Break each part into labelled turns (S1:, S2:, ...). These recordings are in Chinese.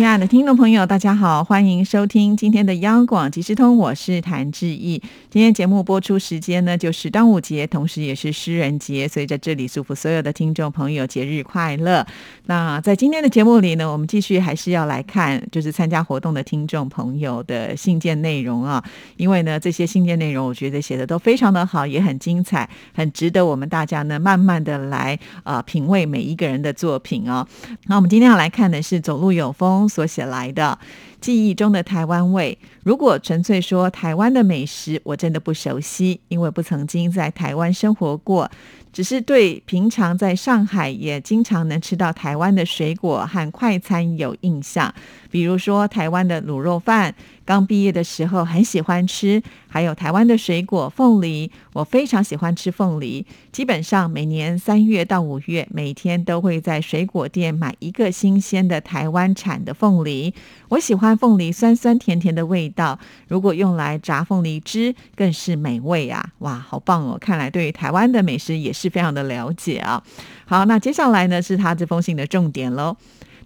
S1: 亲爱的听众朋友，大家好，欢迎收听今天的央广即时通，我是谭志毅。今天节目播出时间呢，就是端午节，同时也是诗人节，所以在这里祝福所有的听众朋友节日快乐。那在今天的节目里呢，我们继续还是要来看，就是参加活动的听众朋友的信件内容啊，因为呢，这些信件内容我觉得写的都非常的好，也很精彩，很值得我们大家呢慢慢的来啊品味每一个人的作品哦。那我们今天要来看的是走路有风。所写来的记忆中的台湾味，如果纯粹说台湾的美食，我真的不熟悉，因为不曾经在台湾生活过。只是对平常在上海也经常能吃到台湾的水果和快餐有印象，比如说台湾的卤肉饭，刚毕业的时候很喜欢吃；还有台湾的水果凤梨，我非常喜欢吃凤梨。基本上每年三月到五月，每天都会在水果店买一个新鲜的台湾产的凤梨。我喜欢凤梨酸酸甜甜的味，到如果用来炸凤梨汁，更是美味啊！哇，好棒哦！看来对于台湾的美食也。是非常的了解啊。好，那接下来呢是他这封信的重点喽。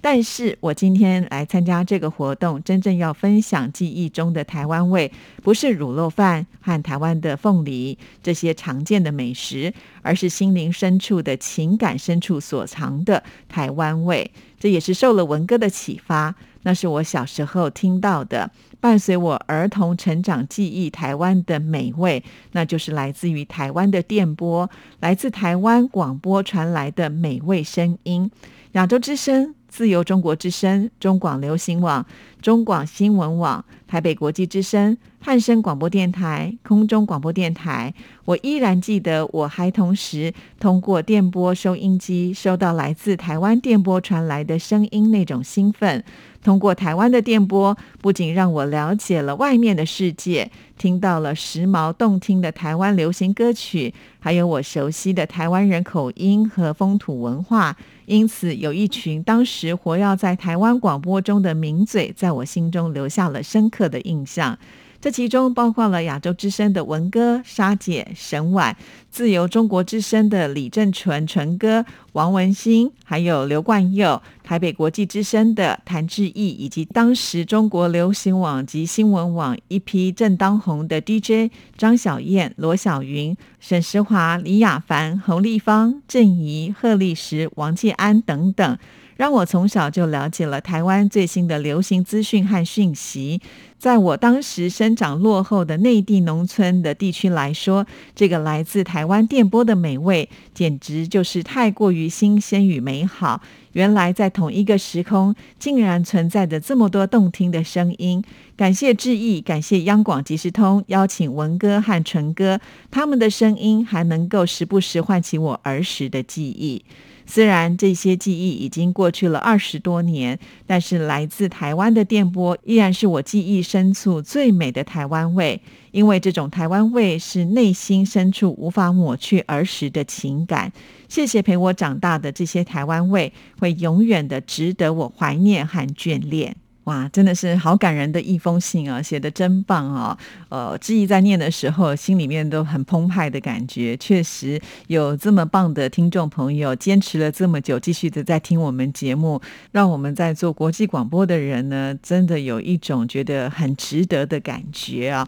S1: 但是我今天来参加这个活动，真正要分享记忆中的台湾味，不是卤肉饭和台湾的凤梨这些常见的美食，而是心灵深处的情感深处所藏的台湾味。这也是受了文哥的启发，那是我小时候听到的。伴随我儿童成长记忆，台湾的美味，那就是来自于台湾的电波，来自台湾广播传来的美味声音。亚洲之声、自由中国之声、中广流行网、中广新闻网、台北国际之声、汉声广播电台、空中广播电台。我依然记得，我还同时通过电波收音机收到来自台湾电波传来的声音，那种兴奋。通过台湾的电波，不仅让我了解了外面的世界，听到了时髦动听的台湾流行歌曲，还有我熟悉的台湾人口音和风土文化。因此，有一群当时活跃在台湾广播中的名嘴，在我心中留下了深刻的印象。这其中包括了亚洲之声的文哥、沙姐、沈婉，自由中国之声的李正淳、淳哥、王文兴，还有刘冠佑，台北国际之声的谭志毅，以及当时中国流行网及新闻网一批正当红的 DJ 张小燕、罗小云、沈石华、李雅凡、侯丽芳、郑怡、贺立时、王建安等等。让我从小就了解了台湾最新的流行资讯和讯息。在我当时生长落后的内地农村的地区来说，这个来自台湾电波的美味，简直就是太过于新鲜与美好。原来在同一个时空，竟然存在着这么多动听的声音。感谢致意，感谢央广即时通邀请文哥和纯哥，他们的声音还能够时不时唤起我儿时的记忆。虽然这些记忆已经过去了二十多年，但是来自台湾的电波依然是我记忆深处最美的台湾味。因为这种台湾味是内心深处无法抹去儿时的情感。谢谢陪我长大的这些台湾味，会永远的值得我怀念和眷恋。哇，真的是好感人的一封信啊，写的真棒啊！呃，志毅在念的时候，心里面都很澎湃的感觉。确实有这么棒的听众朋友，坚持了这么久，继续的在听我们节目，让我们在做国际广播的人呢，真的有一种觉得很值得的感觉啊。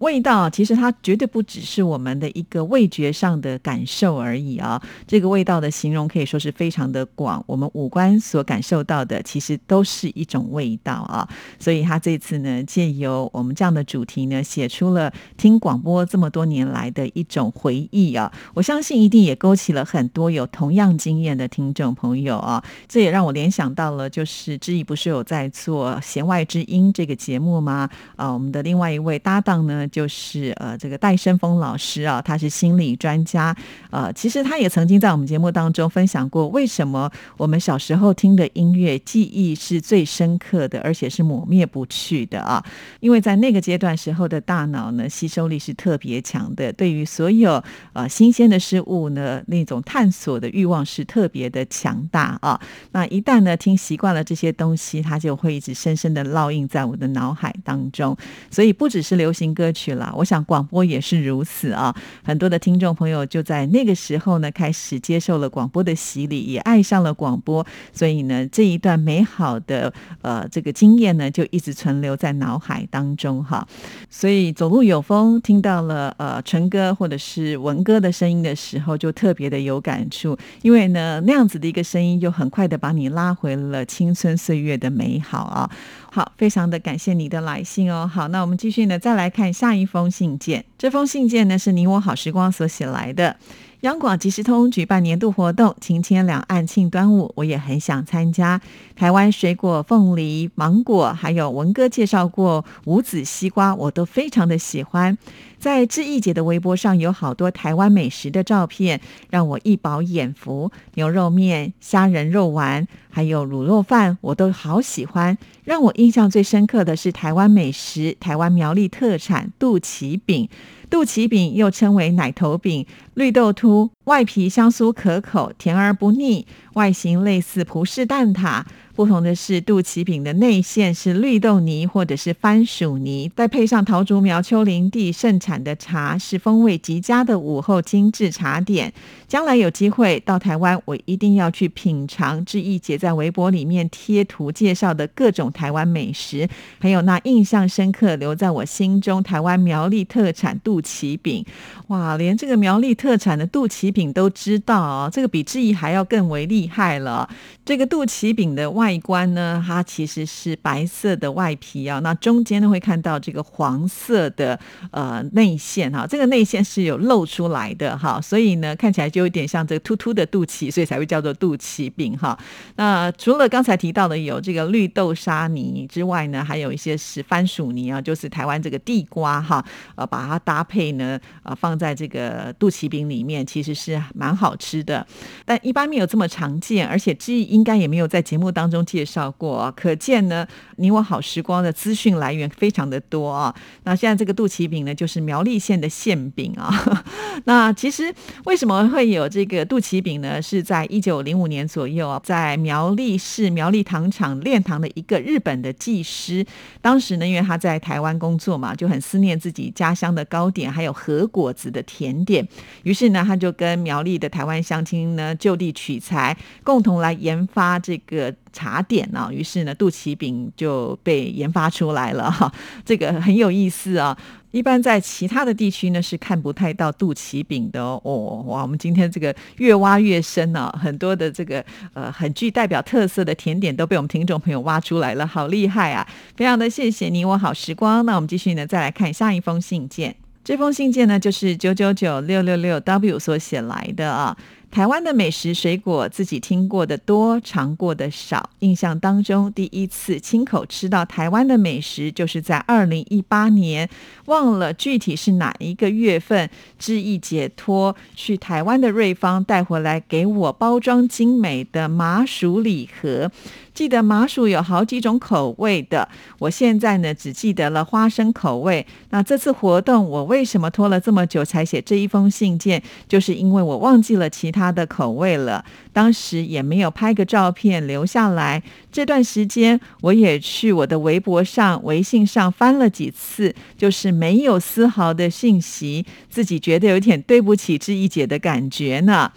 S1: 味道其实它绝对不只是我们的一个味觉上的感受而已啊！这个味道的形容可以说是非常的广，我们五官所感受到的其实都是一种味道啊！所以他这次呢，借由我们这样的主题呢，写出了听广播这么多年来的一种回忆啊！我相信一定也勾起了很多有同样经验的听众朋友啊！这也让我联想到了，就是志毅不是有在做《弦外之音》这个节目吗？啊，我们的另外一位搭档呢？就是呃这个戴生峰老师啊，他是心理专家，呃，其实他也曾经在我们节目当中分享过，为什么我们小时候听的音乐记忆是最深刻的，而且是抹灭不去的啊，因为在那个阶段时候的大脑呢，吸收力是特别强的，对于所有呃新鲜的事物呢，那种探索的欲望是特别的强大啊。那一旦呢听习惯了这些东西，它就会一直深深的烙印在我的脑海当中。所以不只是流行歌曲啦，我想广播也是如此啊。很多的听众朋友就在那个时候呢，开始接受了广播的洗礼，也爱上了广播。所以呢，这一段美好的呃这个经验呢，就一直存留在脑海当中哈。所以走路有风，听到了呃纯歌或者是文歌的声音的时候，就特别的有感触，因为呢那样子的一个声音，就很快的把你拉回了青春岁月的美好啊。好，非常的感谢你的来信哦。好，那我们继续呢，再来看下一封信件。这封信件呢，是你我好时光所写来的。央广即时通举办年度活动，晴天两岸庆端午，我也很想参加。台湾水果凤梨、芒果，还有文哥介绍过无籽西瓜，我都非常的喜欢。在志毅姐的微博上有好多台湾美食的照片，让我一饱眼福。牛肉面、虾仁肉丸，还有卤肉饭，我都好喜欢。让我印象最深刻的是台湾美食，台湾苗栗特产肚脐饼。肚脐饼又称为奶头饼，绿豆凸，外皮香酥可口，甜而不腻，外形类似葡式蛋挞。不同的是，肚脐饼的内馅是绿豆泥或者是番薯泥，再配上桃竹苗丘陵地盛产的茶，是风味极佳的午后精致茶点。将来有机会到台湾，我一定要去品尝。志毅姐在微博里面贴图介绍的各种台湾美食，还有那印象深刻留在我心中台湾苗栗特产肚 肚脐饼。哇，连这个苗栗特产的肚脐饼都知道哦，这个比志毅还要更为厉害了。这个肚脐饼的外观呢，它其实是白色的外皮啊，那中间呢会看到这个黄色的呃内馅哈，这个内馅是有露出来的哈，所以呢看起来就有点像这个突突的肚脐，所以才会叫做肚脐饼哈。那除了刚才提到的有这个绿豆沙泥之外呢，还有一些是番薯泥啊，就是台湾这个地瓜哈，呃，把它搭配呢，呃，放在这个肚脐饼里面，其实是蛮好吃的，但一般没有这么常见，而且记忆应该也没有在节目当中介绍过，可见呢，你我好时光的资讯来源非常的多啊。那现在这个肚脐饼呢，就是苗栗县的馅饼啊。那其实为什么会有这个肚脐饼呢？是在一九零五年左右啊，在苗栗市苗栗糖厂炼糖的一个日本的技师，当时呢，因为他在台湾工作嘛，就很思念自己家乡的糕点，还有和果子的甜点，于是呢，他就跟苗栗的台湾乡亲呢就地取材，共同来研。发这个茶点呢，于是呢，肚脐饼就被研发出来了哈，这个很有意思啊。一般在其他的地区呢是看不太到肚脐饼的哦。哇，我们今天这个越挖越深呢，很多的这个呃很具代表特色的甜点都被我们听众朋友挖出来了，好厉害啊！非常的谢谢你我好时光。那我们继续呢，再来看下一封信件。这封信件呢，就是九九九六六六 W 所写来的啊。台湾的美食水果，自己听过的多，尝过的少。印象当中，第一次亲口吃到台湾的美食，就是在二零一八年，忘了具体是哪一个月份，志毅解脱去台湾的瑞芳带回来给我包装精美的麻薯礼盒。记得麻薯有好几种口味的，我现在呢只记得了花生口味。那这次活动，我为什么拖了这么久才写这一封信件？就是因为我忘记了其他他的口味了，当时也没有拍个照片留下来。这段时间，我也去我的微博上、微信上翻了几次，就是没有丝毫的信息，自己觉得有点对不起志毅姐的感觉呢。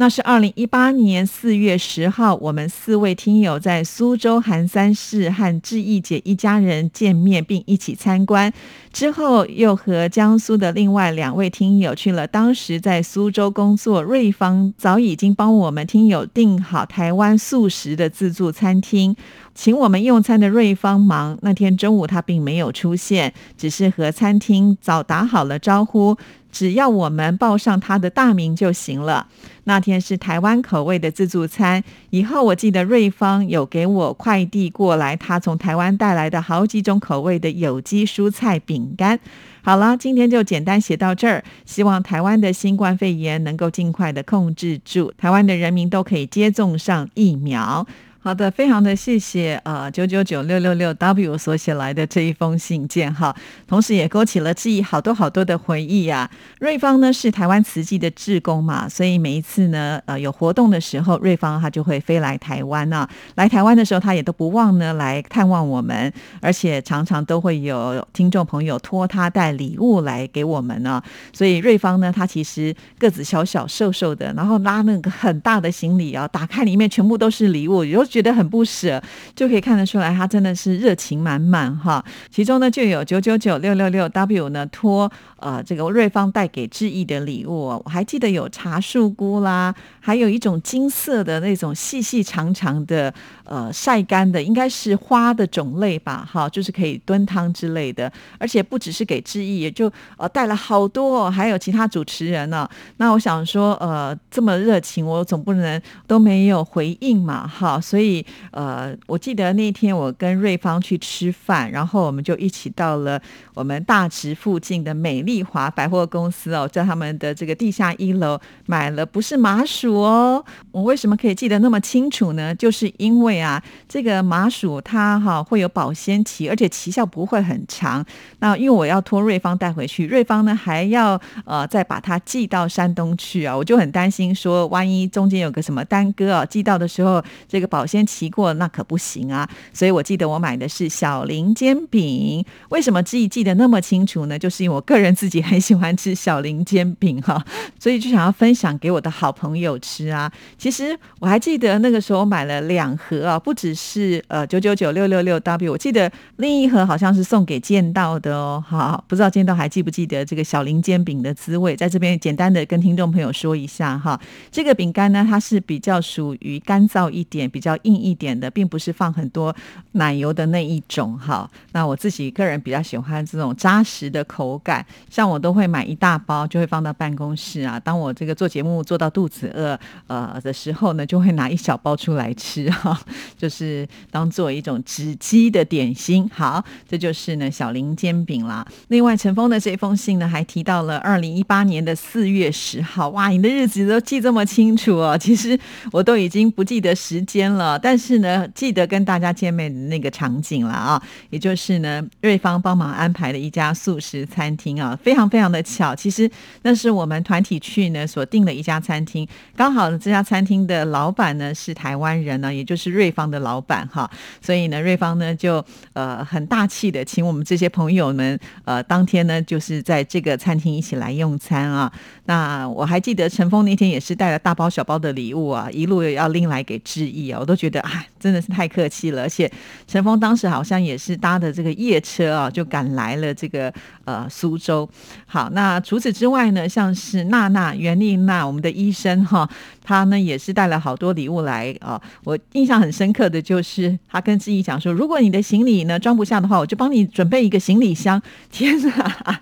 S1: 那是二零一八年四月十号，我们四位听友在苏州寒山寺和志毅姐一家人见面，并一起参观。之后又和江苏的另外两位听友去了当时在苏州工作瑞芳早已经帮我们听友订好台湾素食的自助餐厅，请我们用餐的瑞芳忙那天中午他并没有出现，只是和餐厅早打好了招呼。只要我们报上他的大名就行了。那天是台湾口味的自助餐，以后我记得瑞芳有给我快递过来，他从台湾带来的好几种口味的有机蔬菜饼干。好了，今天就简单写到这儿。希望台湾的新冠肺炎能够尽快的控制住，台湾的人民都可以接种上疫苗。好的，非常的谢谢呃九九九六六六 W 所写来的这一封信件哈，同时也勾起了记忆好多好多的回忆啊。瑞芳呢是台湾慈济的志工嘛，所以每一次呢呃有活动的时候，瑞芳他就会飞来台湾啊。来台湾的时候，他也都不忘呢来探望我们，而且常常都会有听众朋友托他带礼物来给我们呢。所以瑞芳呢，他其实个子小小瘦瘦的，然后拉那个很大的行李啊，打开里面全部都是礼物，有。觉得很不舍，就可以看得出来，他真的是热情满满哈。其中呢，就有九九九六六六 W 呢托呃这个瑞芳带给志毅的礼物，我还记得有茶树菇啦，还有一种金色的那种细细长长的呃晒干的，应该是花的种类吧，哈，就是可以炖汤之类的。而且不只是给志毅，也就呃带了好多，还有其他主持人呢。那我想说，呃，这么热情，我总不能都没有回应嘛，哈，所以。呃，我记得那天我跟瑞芳去吃饭，然后我们就一起到了我们大直附近的美丽华百货公司哦，在他们的这个地下一楼买了不是麻薯哦。我为什么可以记得那么清楚呢？就是因为啊，这个麻薯它哈会有保鲜期，而且期效不会很长。那因为我要托瑞芳带回去，瑞芳呢还要呃再把它寄到山东去啊，我就很担心说，万一中间有个什么耽搁啊，寄到的时候这个保。鲜期过那可不行啊，所以我记得我买的是小林煎饼。为什么记记得那么清楚呢？就是因为我个人自己很喜欢吃小林煎饼哈，所以就想要分享给我的好朋友吃啊。其实我还记得那个时候买了两盒啊，不只是呃九九九六六六 W，我记得另一盒好像是送给剑道的哦。好，不知道剑道还记不记得这个小林煎饼的滋味？在这边简单的跟听众朋友说一下哈，这个饼干呢，它是比较属于干燥一点，比较。硬一点的，并不是放很多奶油的那一种哈。那我自己个人比较喜欢这种扎实的口感，像我都会买一大包，就会放到办公室啊。当我这个做节目做到肚子饿呃的时候呢，就会拿一小包出来吃哈，就是当做一种止饥的点心。好，这就是呢小林煎饼啦。另外，陈峰的这封信呢，还提到了二零一八年的四月十号。哇，你的日子都记这么清楚哦。其实我都已经不记得时间了。但是呢，记得跟大家见面的那个场景了啊，也就是呢，瑞芳帮忙安排的一家素食餐厅啊，非常非常的巧。其实那是我们团体去呢所订的一家餐厅，刚好这家餐厅的老板呢是台湾人呢，也就是瑞芳的老板哈，所以呢，瑞芳呢就呃很大气的请我们这些朋友们呃当天呢就是在这个餐厅一起来用餐啊。那我还记得陈峰那天也是带了大包小包的礼物啊，一路要拎来给致意啊，我都。觉得啊，真的是太客气了，而且陈峰当时好像也是搭的这个夜车啊，就赶来了这个呃苏州。好，那除此之外呢，像是娜娜袁丽娜，我们的医生哈，他呢也是带了好多礼物来啊。我印象很深刻的就是他跟志毅讲说，如果你的行李呢装不下的话，我就帮你准备一个行李箱。天哪！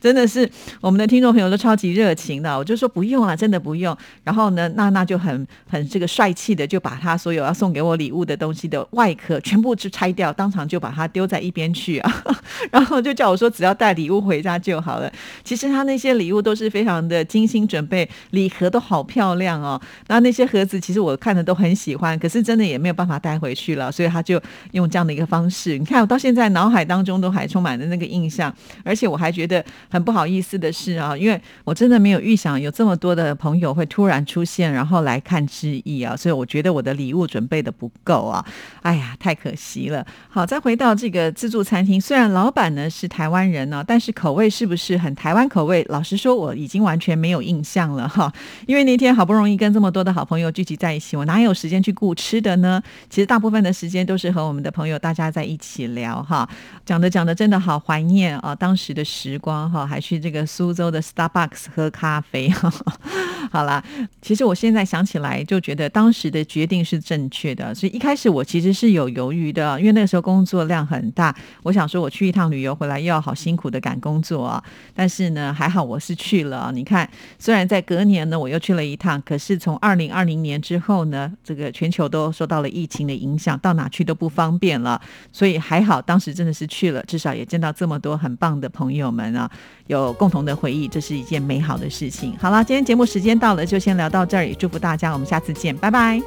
S1: 真的是我们的听众朋友都超级热情的，我就说不用啊，真的不用。然后呢，娜娜就很很这个帅气的，就把她所有要送给我礼物的东西的外壳全部就拆掉，当场就把它丢在一边去啊。然后就叫我说只要带礼物回家就好了。其实他那些礼物都是非常的精心准备，礼盒都好漂亮哦。那那些盒子其实我看的都很喜欢，可是真的也没有办法带回去了，所以他就用这样的一个方式。你看我到现在脑海当中都还充满了那个印象，而且我还觉得。很不好意思的是啊，因为我真的没有预想有这么多的朋友会突然出现，然后来看之意啊，所以我觉得我的礼物准备的不够啊，哎呀，太可惜了。好，再回到这个自助餐厅，虽然老板呢是台湾人呢，但是口味是不是很台湾口味？老实说，我已经完全没有印象了哈。因为那天好不容易跟这么多的好朋友聚集在一起，我哪有时间去顾吃的呢？其实大部分的时间都是和我们的朋友大家在一起聊哈，讲着讲着真的好怀念啊，当时的时光。还去这个苏州的 Starbucks 喝咖啡，好 好啦，其实我现在想起来就觉得当时的决定是正确的，所以一开始我其实是有犹豫的，因为那个时候工作量很大，我想说我去一趟旅游回来又要好辛苦的赶工作啊。但是呢，还好我是去了。你看，虽然在隔年呢我又去了一趟，可是从二零二零年之后呢，这个全球都受到了疫情的影响，到哪去都不方便了。所以还好当时真的是去了，至少也见到这么多很棒的朋友们啊，有共同的回忆，这是一件美好的事情。好了，今天节目时间到了，就先聊到这儿，也祝福大家，我们下次见，拜拜。